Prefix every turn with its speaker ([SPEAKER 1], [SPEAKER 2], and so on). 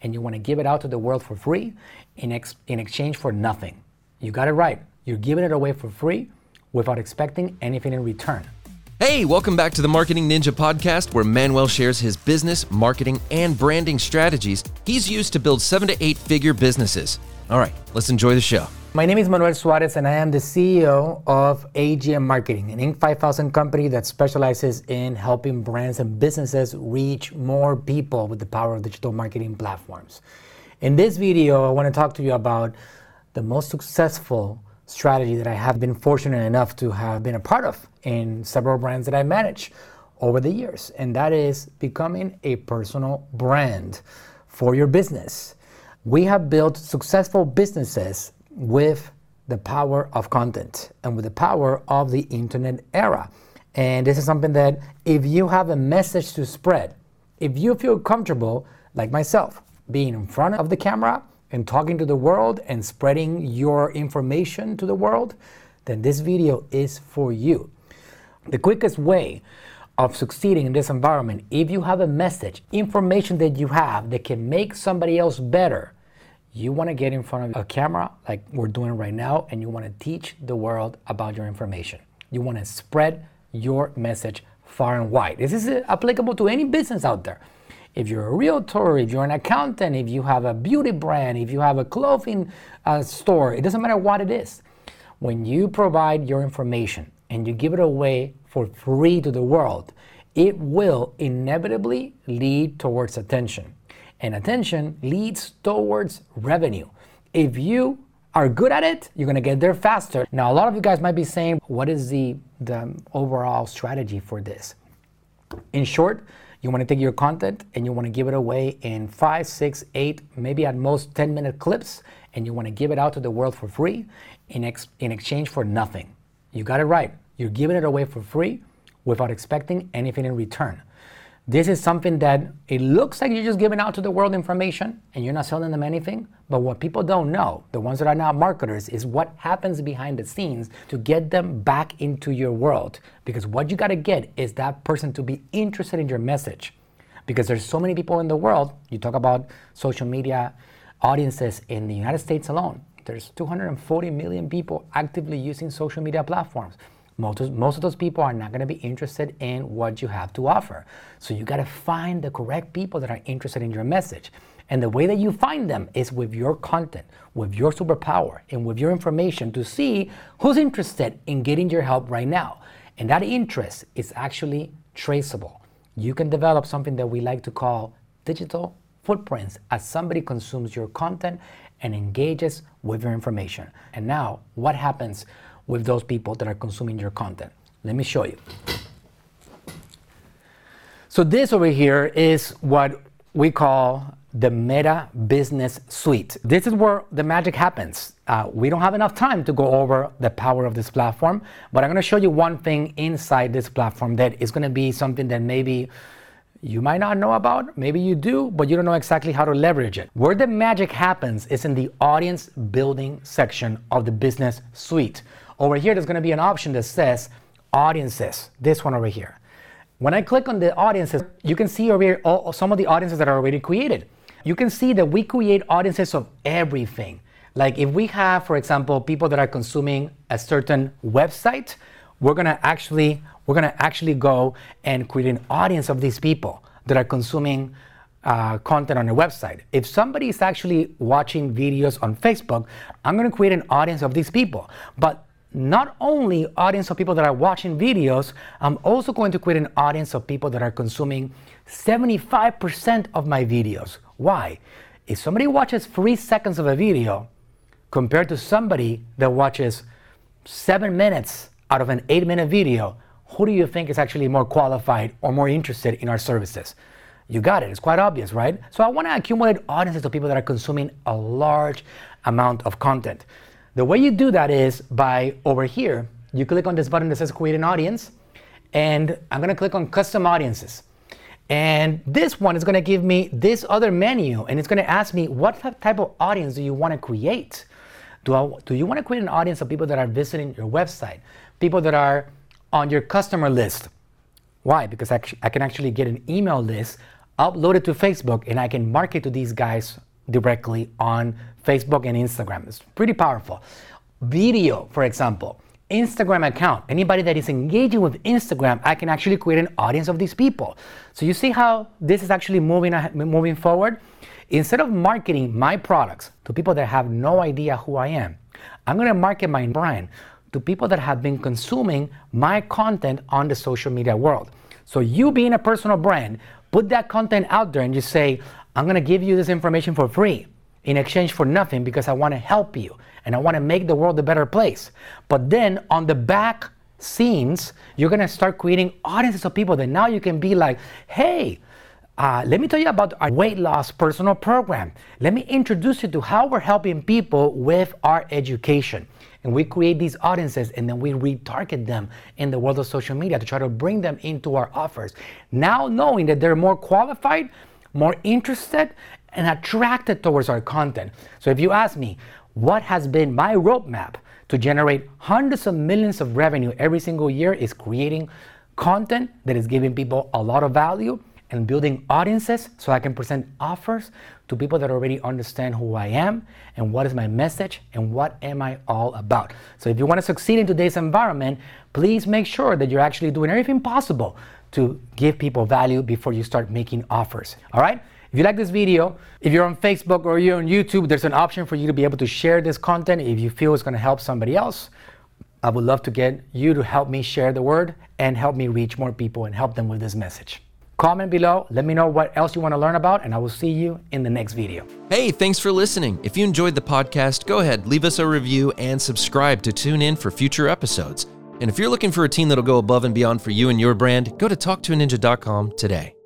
[SPEAKER 1] and you want to give it out to the world for free in, ex- in exchange for nothing. You got it right. You're giving it away for free without expecting anything in return.
[SPEAKER 2] Hey, welcome back to the Marketing Ninja podcast, where Manuel shares his business, marketing, and branding strategies he's used to build seven to eight figure businesses. All right, let's enjoy the show.
[SPEAKER 1] My name is Manuel Suarez, and I am the CEO of AGM Marketing, an Inc. 5000 company that specializes in helping brands and businesses reach more people with the power of digital marketing platforms. In this video, I want to talk to you about the most successful strategy that I have been fortunate enough to have been a part of in several brands that I manage over the years, and that is becoming a personal brand for your business. We have built successful businesses with the power of content and with the power of the internet era. And this is something that if you have a message to spread, if you feel comfortable, like myself, being in front of the camera and talking to the world and spreading your information to the world, then this video is for you. The quickest way of succeeding in this environment, if you have a message, information that you have that can make somebody else better, you want to get in front of a camera like we're doing right now and you want to teach the world about your information. You want to spread your message far and wide. This is applicable to any business out there. If you're a realtor, if you're an accountant, if you have a beauty brand, if you have a clothing uh, store, it doesn't matter what it is. When you provide your information and you give it away for free to the world, it will inevitably lead towards attention and attention leads towards revenue. If you are good at it, you're gonna get there faster. Now, a lot of you guys might be saying, what is the, the overall strategy for this? In short, you wanna take your content and you wanna give it away in five, six, eight, maybe at most 10 minute clips, and you wanna give it out to the world for free in, ex- in exchange for nothing. You got it right. You're giving it away for free without expecting anything in return. This is something that it looks like you're just giving out to the world information and you're not selling them anything. But what people don't know, the ones that are not marketers, is what happens behind the scenes to get them back into your world. Because what you got to get is that person to be interested in your message. Because there's so many people in the world. You talk about social media audiences in the United States alone. There's 240 million people actively using social media platforms. Most of, most of those people are not going to be interested in what you have to offer. So you got to find the correct people that are interested in your message. And the way that you find them is with your content, with your superpower, and with your information to see who's interested in getting your help right now. And that interest is actually traceable. You can develop something that we like to call digital footprints as somebody consumes your content and engages with your information. And now, what happens with those people that are consuming your content. Let me show you. So this over here is what we call the Meta Business Suite. This is where the magic happens. Uh, we don't have enough time to go over the power of this platform, but I'm going to show you one thing inside this platform that is going to be something that maybe you might not know about, maybe you do, but you don't know exactly how to leverage it. Where the magic happens is in the audience building section of the Business Suite. Over here, there's gonna be an option that says audiences, this one over here. When I click on the audiences, you can see over here all, some of the audiences that are already created. You can see that we create audiences of everything. Like if we have, for example, people that are consuming a certain website, we're gonna actually we're gonna actually go and create an audience of these people that are consuming uh, content on a website. If somebody is actually watching videos on Facebook, I'm gonna create an audience of these people. But not only audience of people that are watching videos, I'm also going to create an audience of people that are consuming 75% of my videos. Why? If somebody watches three seconds of a video compared to somebody that watches seven minutes out of an eight minute video, who do you think is actually more qualified or more interested in our services? You got it. It's quite obvious, right? So I want to accumulate audiences of people that are consuming a large amount of content. The way you do that is by over here, you click on this button that says create an audience, and I'm gonna click on custom audiences. And this one is gonna give me this other menu, and it's gonna ask me what type of audience do you wanna create? Do, I, do you wanna create an audience of people that are visiting your website, people that are on your customer list? Why? Because I, I can actually get an email list upload it to Facebook, and I can market to these guys directly on Facebook and Instagram. It's pretty powerful. Video, for example. Instagram account. Anybody that is engaging with Instagram, I can actually create an audience of these people. So you see how this is actually moving moving forward. Instead of marketing my products to people that have no idea who I am, I'm going to market my brand to people that have been consuming my content on the social media world. So you being a personal brand, put that content out there and just say, I'm going to give you this information for free in exchange for nothing because I want to help you and I want to make the world a better place. But then on the back scenes, you're going to start creating audiences of people that now you can be like, hey, uh, let me tell you about our weight loss personal program. Let me introduce you to how we're helping people with our education. And we create these audiences and then we retarget them in the world of social media to try to bring them into our offers. Now, knowing that they're more qualified, more interested, and attracted towards our content. So, if you ask me, what has been my roadmap to generate hundreds of millions of revenue every single year is creating content that is giving people a lot of value and building audiences so I can present offers to people that already understand who I am and what is my message and what am I all about. So if you want to succeed in today's environment, please make sure that you're actually doing everything possible to give people value before you start making offers. All right? If you like this video, if you're on Facebook or you're on YouTube, there's an option for you to be able to share this content if you feel it's going to help somebody else. I would love to get you to help me share the word and help me reach more people and help them with this message. Comment below, let me know what else you want to learn about, and I will see you in the next video.
[SPEAKER 2] Hey, thanks for listening. If you enjoyed the podcast, go ahead, leave us a review and subscribe to tune in for future episodes. And if you're looking for a team that'll go above and beyond for you and your brand, go to talktoaninja.com today.